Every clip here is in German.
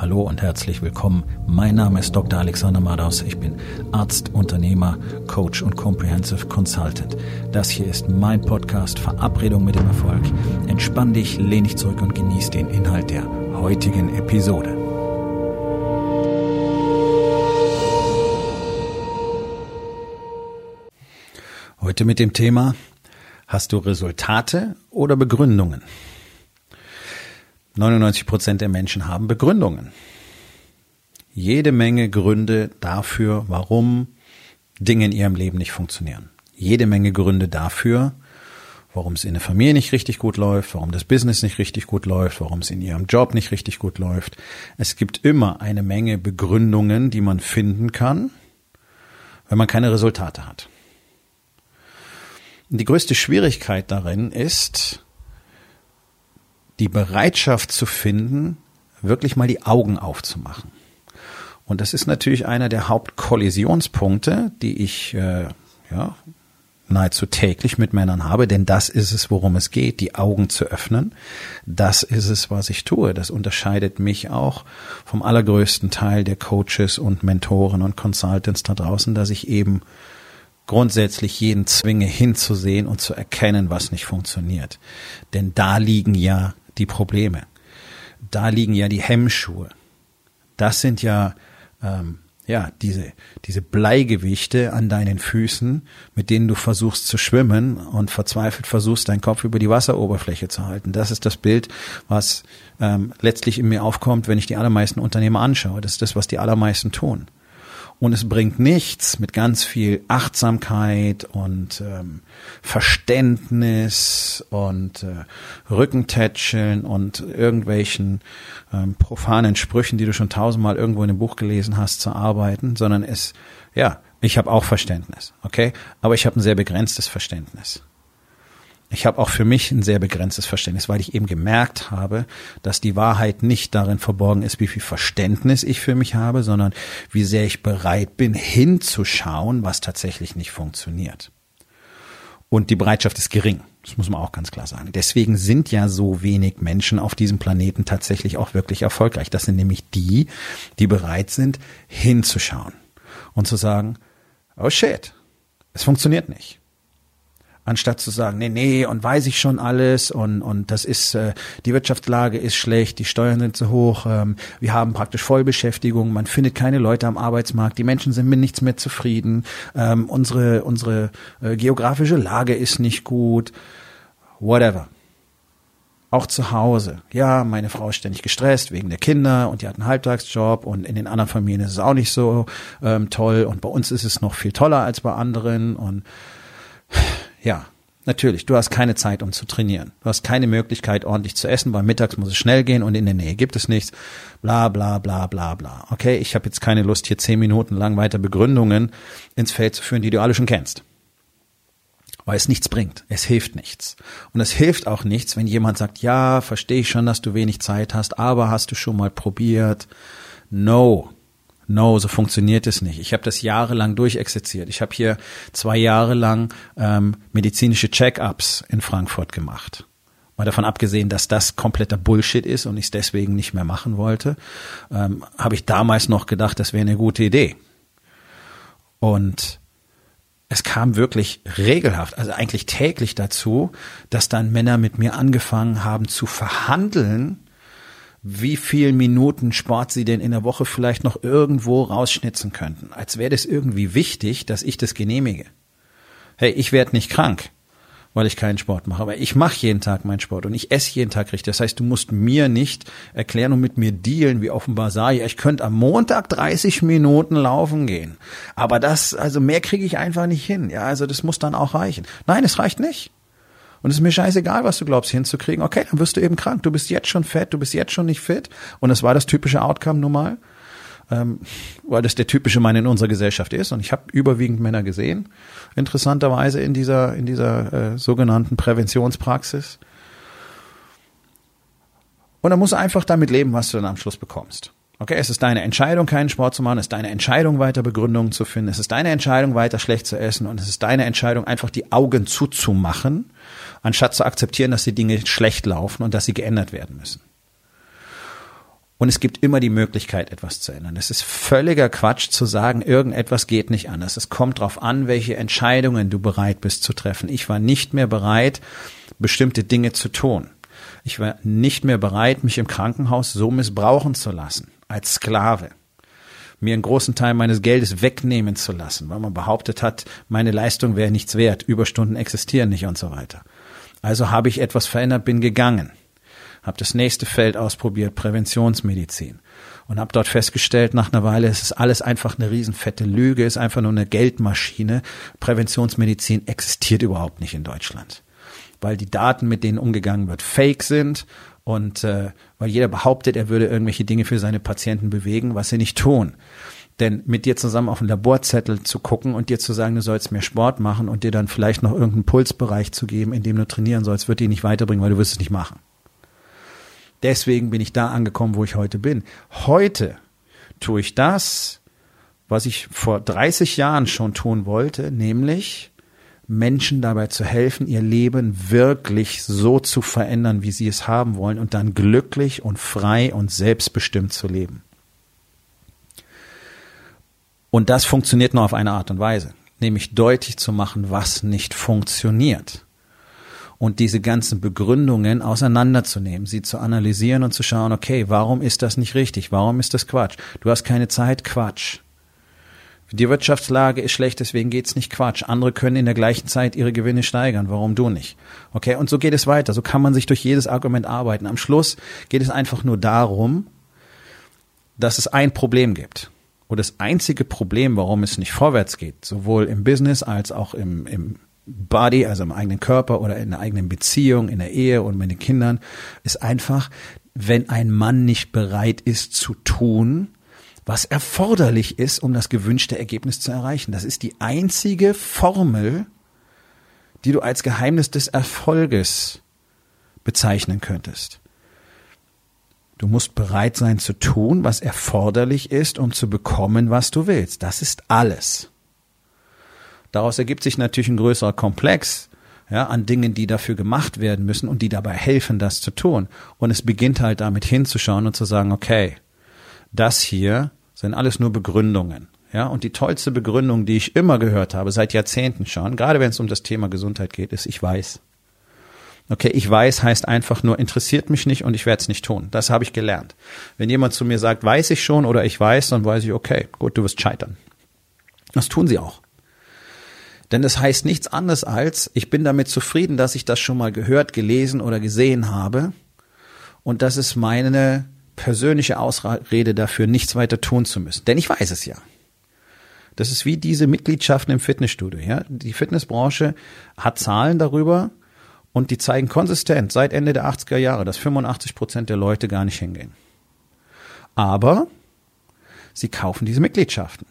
Hallo und herzlich willkommen. Mein Name ist Dr. Alexander Madaus. Ich bin Arzt, Unternehmer, Coach und Comprehensive Consultant. Das hier ist mein Podcast Verabredung mit dem Erfolg. Entspann dich, lehn dich zurück und genieß den Inhalt der heutigen Episode. Heute mit dem Thema Hast du Resultate oder Begründungen? 99 Prozent der Menschen haben Begründungen. Jede Menge Gründe dafür, warum Dinge in ihrem Leben nicht funktionieren. Jede Menge Gründe dafür, warum es in der Familie nicht richtig gut läuft, warum das Business nicht richtig gut läuft, warum es in ihrem Job nicht richtig gut läuft. Es gibt immer eine Menge Begründungen, die man finden kann, wenn man keine Resultate hat. Die größte Schwierigkeit darin ist, die Bereitschaft zu finden, wirklich mal die Augen aufzumachen. Und das ist natürlich einer der Hauptkollisionspunkte, die ich äh, ja, nahezu täglich mit Männern habe, denn das ist es, worum es geht, die Augen zu öffnen. Das ist es, was ich tue. Das unterscheidet mich auch vom allergrößten Teil der Coaches und Mentoren und Consultants da draußen, dass ich eben grundsätzlich jeden zwinge hinzusehen und zu erkennen, was nicht funktioniert. Denn da liegen ja die Probleme. Da liegen ja die Hemmschuhe. Das sind ja ähm, ja diese diese Bleigewichte an deinen Füßen, mit denen du versuchst zu schwimmen und verzweifelt versuchst, deinen Kopf über die Wasseroberfläche zu halten. Das ist das Bild, was ähm, letztlich in mir aufkommt, wenn ich die allermeisten Unternehmer anschaue. Das ist das, was die allermeisten tun. Und es bringt nichts mit ganz viel Achtsamkeit und ähm, Verständnis und äh, Rückentätscheln und irgendwelchen ähm, profanen Sprüchen, die du schon tausendmal irgendwo in einem Buch gelesen hast, zu arbeiten, sondern es, ja, ich habe auch Verständnis, okay? Aber ich habe ein sehr begrenztes Verständnis. Ich habe auch für mich ein sehr begrenztes Verständnis, weil ich eben gemerkt habe, dass die Wahrheit nicht darin verborgen ist, wie viel Verständnis ich für mich habe, sondern wie sehr ich bereit bin, hinzuschauen, was tatsächlich nicht funktioniert. Und die Bereitschaft ist gering. Das muss man auch ganz klar sagen. Deswegen sind ja so wenig Menschen auf diesem Planeten tatsächlich auch wirklich erfolgreich. Das sind nämlich die, die bereit sind, hinzuschauen und zu sagen, oh shit, es funktioniert nicht anstatt zu sagen, nee, nee, und weiß ich schon alles und, und das ist, äh, die Wirtschaftslage ist schlecht, die Steuern sind zu hoch, ähm, wir haben praktisch Vollbeschäftigung, man findet keine Leute am Arbeitsmarkt, die Menschen sind mit nichts mehr zufrieden, ähm, unsere, unsere äh, geografische Lage ist nicht gut, whatever. Auch zu Hause. Ja, meine Frau ist ständig gestresst wegen der Kinder und die hat einen Halbtagsjob und in den anderen Familien ist es auch nicht so ähm, toll und bei uns ist es noch viel toller als bei anderen und ja, natürlich, du hast keine Zeit, um zu trainieren. Du hast keine Möglichkeit, ordentlich zu essen, weil mittags muss es schnell gehen und in der Nähe gibt es nichts. Bla bla bla bla bla. Okay, ich habe jetzt keine Lust, hier zehn Minuten lang weiter Begründungen ins Feld zu führen, die du alle schon kennst. Weil es nichts bringt. Es hilft nichts. Und es hilft auch nichts, wenn jemand sagt, ja, verstehe ich schon, dass du wenig Zeit hast, aber hast du schon mal probiert? No. No, so funktioniert es nicht. Ich habe das jahrelang durchexerziert. Ich habe hier zwei Jahre lang ähm, medizinische Check-ups in Frankfurt gemacht. Mal davon abgesehen, dass das kompletter Bullshit ist und ich es deswegen nicht mehr machen wollte, ähm, habe ich damals noch gedacht, das wäre eine gute Idee. Und es kam wirklich regelhaft, also eigentlich täglich dazu, dass dann Männer mit mir angefangen haben zu verhandeln, wie viel Minuten Sport sie denn in der Woche vielleicht noch irgendwo rausschnitzen könnten. Als wäre das irgendwie wichtig, dass ich das genehmige. Hey, ich werde nicht krank, weil ich keinen Sport mache, aber ich mache jeden Tag meinen Sport und ich esse jeden Tag richtig. Das heißt, du musst mir nicht erklären und mit mir dealen, wie offenbar sah, ja, ich könnte am Montag 30 Minuten laufen gehen. Aber das, also mehr kriege ich einfach nicht hin. Ja, also das muss dann auch reichen. Nein, es reicht nicht. Und es ist mir scheißegal, was du glaubst hinzukriegen. Okay, dann wirst du eben krank. Du bist jetzt schon fett, du bist jetzt schon nicht fit. Und das war das typische Outcome nun mal. Ähm, weil das der typische Mann in unserer Gesellschaft ist. Und ich habe überwiegend Männer gesehen, interessanterweise in dieser, in dieser äh, sogenannten Präventionspraxis. Und dann musst du einfach damit leben, was du dann am Schluss bekommst. Okay, es ist deine Entscheidung, keinen Sport zu machen, es ist deine Entscheidung, weiter Begründungen zu finden, es ist deine Entscheidung, weiter schlecht zu essen und es ist deine Entscheidung, einfach die Augen zuzumachen, anstatt zu akzeptieren, dass die Dinge schlecht laufen und dass sie geändert werden müssen. Und es gibt immer die Möglichkeit, etwas zu ändern. Es ist völliger Quatsch zu sagen, irgendetwas geht nicht anders. Es kommt darauf an, welche Entscheidungen du bereit bist zu treffen. Ich war nicht mehr bereit, bestimmte Dinge zu tun. Ich war nicht mehr bereit, mich im Krankenhaus so missbrauchen zu lassen, als Sklave. Mir einen großen Teil meines Geldes wegnehmen zu lassen, weil man behauptet hat, meine Leistung wäre nichts wert, Überstunden existieren nicht und so weiter. Also habe ich etwas verändert, bin gegangen habe das nächste Feld ausprobiert, Präventionsmedizin. Und habe dort festgestellt, nach einer Weile, es ist alles einfach eine riesenfette Lüge, ist einfach nur eine Geldmaschine. Präventionsmedizin existiert überhaupt nicht in Deutschland. Weil die Daten, mit denen umgegangen wird, fake sind und äh, weil jeder behauptet, er würde irgendwelche Dinge für seine Patienten bewegen, was sie nicht tun. Denn mit dir zusammen auf einen Laborzettel zu gucken und dir zu sagen, du sollst mehr Sport machen und dir dann vielleicht noch irgendeinen Pulsbereich zu geben, in dem du trainieren sollst, wird dich nicht weiterbringen, weil du wirst es nicht machen. Deswegen bin ich da angekommen, wo ich heute bin. Heute tue ich das, was ich vor 30 Jahren schon tun wollte, nämlich Menschen dabei zu helfen, ihr Leben wirklich so zu verändern, wie sie es haben wollen und dann glücklich und frei und selbstbestimmt zu leben. Und das funktioniert nur auf eine Art und Weise, nämlich deutlich zu machen, was nicht funktioniert und diese ganzen Begründungen auseinanderzunehmen, sie zu analysieren und zu schauen, okay, warum ist das nicht richtig? Warum ist das Quatsch? Du hast keine Zeit, Quatsch. Die Wirtschaftslage ist schlecht, deswegen geht's nicht Quatsch. Andere können in der gleichen Zeit ihre Gewinne steigern, warum du nicht? Okay, und so geht es weiter. So kann man sich durch jedes Argument arbeiten. Am Schluss geht es einfach nur darum, dass es ein Problem gibt. Und das einzige Problem, warum es nicht vorwärts geht, sowohl im Business als auch im, im Body, also im eigenen Körper oder in der eigenen Beziehung, in der Ehe und mit den Kindern, ist einfach, wenn ein Mann nicht bereit ist zu tun, was erforderlich ist, um das gewünschte Ergebnis zu erreichen. Das ist die einzige Formel, die du als Geheimnis des Erfolges bezeichnen könntest. Du musst bereit sein zu tun, was erforderlich ist, um zu bekommen, was du willst. Das ist alles. Daraus ergibt sich natürlich ein größerer Komplex ja, an Dingen, die dafür gemacht werden müssen und die dabei helfen, das zu tun. Und es beginnt halt damit hinzuschauen und zu sagen, okay, das hier sind alles nur Begründungen. Ja, und die tollste Begründung, die ich immer gehört habe, seit Jahrzehnten schon, gerade wenn es um das Thema Gesundheit geht, ist, ich weiß. Okay, ich weiß heißt einfach nur, interessiert mich nicht und ich werde es nicht tun. Das habe ich gelernt. Wenn jemand zu mir sagt, weiß ich schon oder ich weiß, dann weiß ich, okay, gut, du wirst scheitern. Das tun sie auch. Denn das heißt nichts anderes als, ich bin damit zufrieden, dass ich das schon mal gehört, gelesen oder gesehen habe. Und das ist meine persönliche Ausrede dafür, nichts weiter tun zu müssen. Denn ich weiß es ja. Das ist wie diese Mitgliedschaften im Fitnessstudio. Ja? Die Fitnessbranche hat Zahlen darüber und die zeigen konsistent seit Ende der 80er Jahre, dass 85 Prozent der Leute gar nicht hingehen. Aber sie kaufen diese Mitgliedschaften.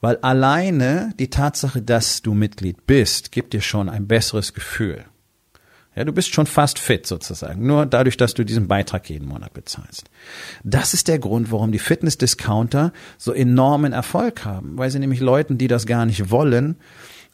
Weil alleine die Tatsache, dass du Mitglied bist, gibt dir schon ein besseres Gefühl. Ja, du bist schon fast fit sozusagen, nur dadurch, dass du diesen Beitrag jeden Monat bezahlst. Das ist der Grund, warum die Fitness-Discounter so enormen Erfolg haben, weil sie nämlich Leuten, die das gar nicht wollen,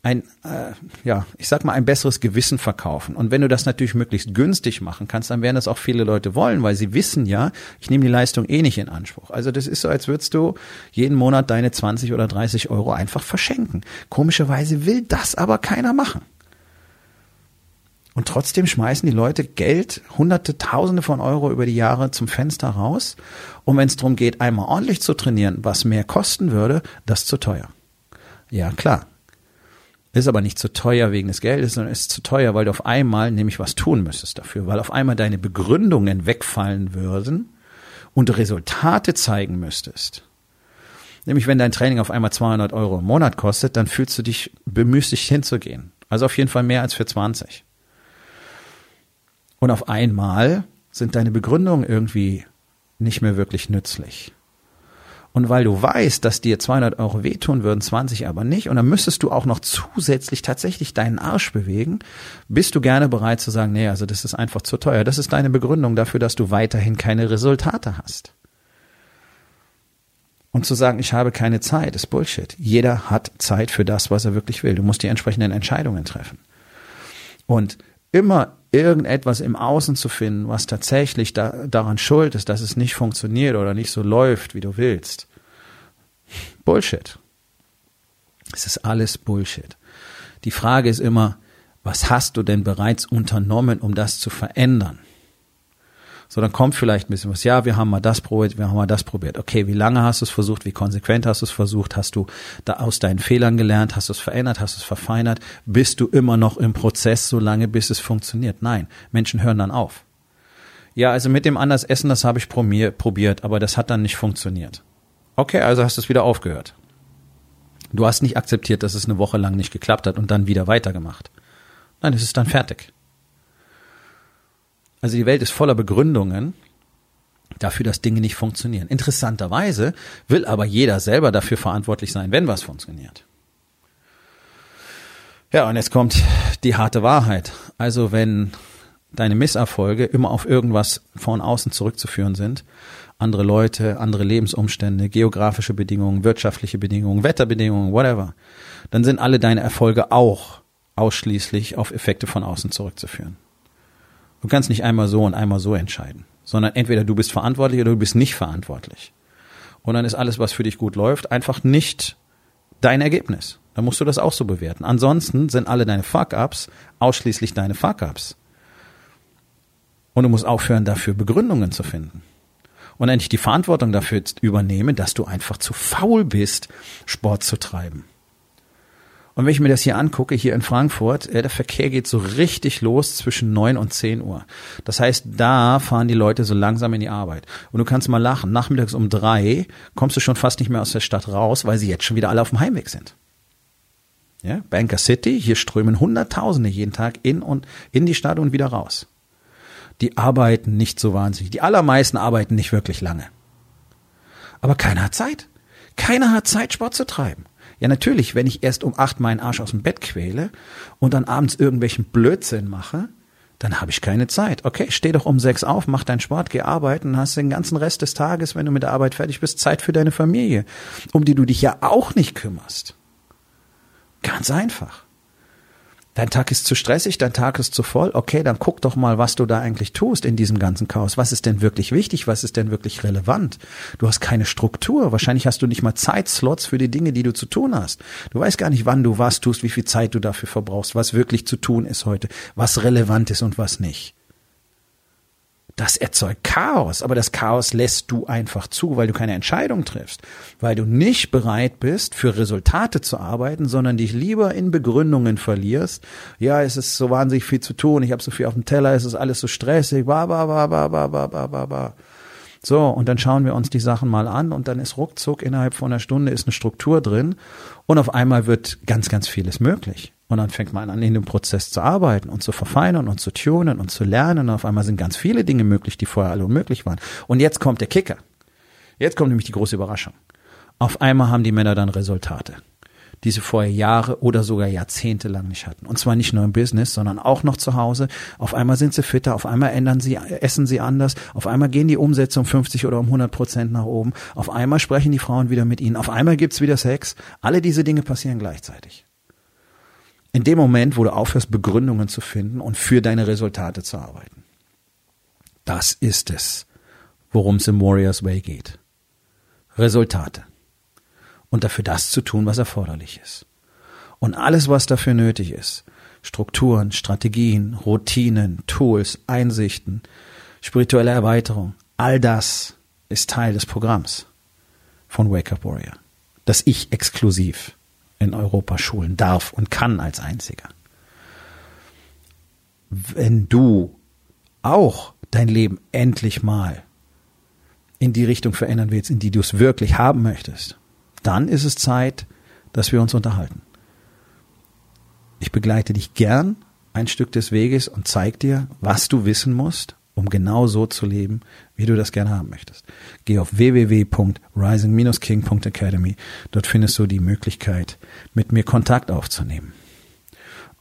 ein, äh, ja, ich sag mal, ein besseres Gewissen verkaufen. Und wenn du das natürlich möglichst günstig machen kannst, dann werden das auch viele Leute wollen, weil sie wissen ja, ich nehme die Leistung eh nicht in Anspruch. Also das ist so, als würdest du jeden Monat deine 20 oder 30 Euro einfach verschenken. Komischerweise will das aber keiner machen. Und trotzdem schmeißen die Leute Geld, hunderte, tausende von Euro über die Jahre zum Fenster raus. Und wenn es darum geht, einmal ordentlich zu trainieren, was mehr kosten würde, das ist zu teuer. Ja, klar. Ist aber nicht zu teuer wegen des Geldes, sondern ist zu teuer, weil du auf einmal nämlich was tun müsstest dafür, weil auf einmal deine Begründungen wegfallen würden und Resultate zeigen müsstest. Nämlich wenn dein Training auf einmal 200 Euro im Monat kostet, dann fühlst du dich bemüßt, dich hinzugehen. Also auf jeden Fall mehr als für 20. Und auf einmal sind deine Begründungen irgendwie nicht mehr wirklich nützlich. Und weil du weißt, dass dir 200 Euro wehtun würden, 20 aber nicht, und dann müsstest du auch noch zusätzlich tatsächlich deinen Arsch bewegen, bist du gerne bereit zu sagen, nee, also das ist einfach zu teuer. Das ist deine Begründung dafür, dass du weiterhin keine Resultate hast. Und zu sagen, ich habe keine Zeit, ist Bullshit. Jeder hat Zeit für das, was er wirklich will. Du musst die entsprechenden Entscheidungen treffen. Und immer irgendetwas im Außen zu finden, was tatsächlich da, daran schuld ist, dass es nicht funktioniert oder nicht so läuft, wie du willst. Bullshit. Es ist alles Bullshit. Die Frage ist immer, was hast du denn bereits unternommen, um das zu verändern? So, dann kommt vielleicht ein bisschen was. Ja, wir haben mal das probiert, wir haben mal das probiert. Okay, wie lange hast du es versucht? Wie konsequent hast du es versucht? Hast du da aus deinen Fehlern gelernt? Hast du es verändert? Hast du es verfeinert? Bist du immer noch im Prozess, so lange bis es funktioniert? Nein, Menschen hören dann auf. Ja, also mit dem anders essen, das habe ich probiert, aber das hat dann nicht funktioniert. Okay, also hast du es wieder aufgehört. Du hast nicht akzeptiert, dass es eine Woche lang nicht geklappt hat und dann wieder weitergemacht. Nein, es ist dann fertig. Also die Welt ist voller Begründungen dafür, dass Dinge nicht funktionieren. Interessanterweise will aber jeder selber dafür verantwortlich sein, wenn was funktioniert. Ja, und jetzt kommt die harte Wahrheit. Also wenn deine Misserfolge immer auf irgendwas von außen zurückzuführen sind, andere Leute, andere Lebensumstände, geografische Bedingungen, wirtschaftliche Bedingungen, Wetterbedingungen, whatever, dann sind alle deine Erfolge auch ausschließlich auf Effekte von außen zurückzuführen. Du kannst nicht einmal so und einmal so entscheiden, sondern entweder du bist verantwortlich oder du bist nicht verantwortlich. Und dann ist alles, was für dich gut läuft, einfach nicht dein Ergebnis. Dann musst du das auch so bewerten. Ansonsten sind alle deine Fuck-ups ausschließlich deine Fuck-ups. Und du musst aufhören, dafür Begründungen zu finden. Und endlich die Verantwortung dafür übernehmen, dass du einfach zu faul bist, Sport zu treiben. Und wenn ich mir das hier angucke, hier in Frankfurt, äh, der Verkehr geht so richtig los zwischen neun und zehn Uhr. Das heißt, da fahren die Leute so langsam in die Arbeit. Und du kannst mal lachen, nachmittags um drei kommst du schon fast nicht mehr aus der Stadt raus, weil sie jetzt schon wieder alle auf dem Heimweg sind. Ja, Banker City, hier strömen Hunderttausende jeden Tag in und in die Stadt und wieder raus. Die arbeiten nicht so wahnsinnig. Die allermeisten arbeiten nicht wirklich lange. Aber keiner hat Zeit. Keiner hat Zeit, Sport zu treiben. Ja, natürlich, wenn ich erst um acht meinen Arsch aus dem Bett quäle und dann abends irgendwelchen Blödsinn mache, dann habe ich keine Zeit. Okay, steh doch um sechs auf, mach deinen Sport, geh arbeiten, hast den ganzen Rest des Tages, wenn du mit der Arbeit fertig bist, Zeit für deine Familie, um die du dich ja auch nicht kümmerst. Ganz einfach. Dein Tag ist zu stressig, dein Tag ist zu voll. Okay, dann guck doch mal, was du da eigentlich tust in diesem ganzen Chaos. Was ist denn wirklich wichtig? Was ist denn wirklich relevant? Du hast keine Struktur. Wahrscheinlich hast du nicht mal Zeitslots für die Dinge, die du zu tun hast. Du weißt gar nicht, wann du was tust, wie viel Zeit du dafür verbrauchst, was wirklich zu tun ist heute, was relevant ist und was nicht das erzeugt Chaos, aber das Chaos lässt du einfach zu, weil du keine Entscheidung triffst, weil du nicht bereit bist, für Resultate zu arbeiten, sondern dich lieber in Begründungen verlierst. Ja, es ist so wahnsinnig viel zu tun, ich habe so viel auf dem Teller, es ist alles so stressig, ba, ba, ba, ba, ba, ba, ba, ba, ba. So, und dann schauen wir uns die Sachen mal an und dann ist ruckzuck innerhalb von einer Stunde ist eine Struktur drin und auf einmal wird ganz, ganz vieles möglich. Und dann fängt man an, in dem Prozess zu arbeiten und zu verfeinern und zu tunen und zu lernen. Und auf einmal sind ganz viele Dinge möglich, die vorher alle unmöglich waren. Und jetzt kommt der Kicker. Jetzt kommt nämlich die große Überraschung. Auf einmal haben die Männer dann Resultate, die sie vorher Jahre oder sogar Jahrzehnte lang nicht hatten. Und zwar nicht nur im Business, sondern auch noch zu Hause. Auf einmal sind sie fitter, auf einmal ändern sie, essen sie anders, auf einmal gehen die Umsätze um 50 oder um 100 Prozent nach oben, auf einmal sprechen die Frauen wieder mit ihnen, auf einmal gibt's wieder Sex. Alle diese Dinge passieren gleichzeitig. In dem Moment, wo du aufhörst, Begründungen zu finden und für deine Resultate zu arbeiten. Das ist es, worum es im Warriors Way geht. Resultate. Und dafür das zu tun, was erforderlich ist. Und alles, was dafür nötig ist, Strukturen, Strategien, Routinen, Tools, Einsichten, spirituelle Erweiterung, all das ist Teil des Programms von Wake Up Warrior, das ich exklusiv in Europa schulen darf und kann als einziger. Wenn du auch dein Leben endlich mal in die Richtung verändern willst, in die du es wirklich haben möchtest, dann ist es Zeit, dass wir uns unterhalten. Ich begleite dich gern ein Stück des Weges und zeig dir, was du wissen musst, um genau so zu leben, wie du das gerne haben möchtest. Geh auf www.rising-king.academy. Dort findest du die Möglichkeit, mit mir Kontakt aufzunehmen.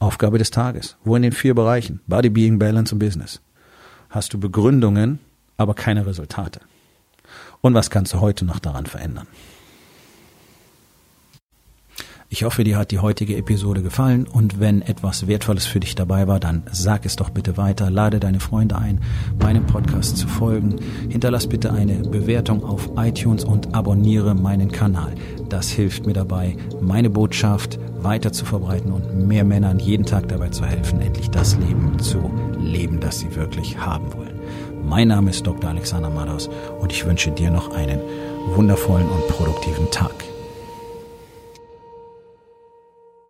Aufgabe des Tages. Wo in den vier Bereichen? Body, Being, Balance und Business. Hast du Begründungen, aber keine Resultate. Und was kannst du heute noch daran verändern? Ich hoffe, dir hat die heutige Episode gefallen und wenn etwas Wertvolles für dich dabei war, dann sag es doch bitte weiter, lade deine Freunde ein, meinem Podcast zu folgen, hinterlass bitte eine Bewertung auf iTunes und abonniere meinen Kanal. Das hilft mir dabei, meine Botschaft weiter zu verbreiten und mehr Männern jeden Tag dabei zu helfen, endlich das Leben zu leben, das sie wirklich haben wollen. Mein Name ist Dr. Alexander Madaus und ich wünsche dir noch einen wundervollen und produktiven Tag.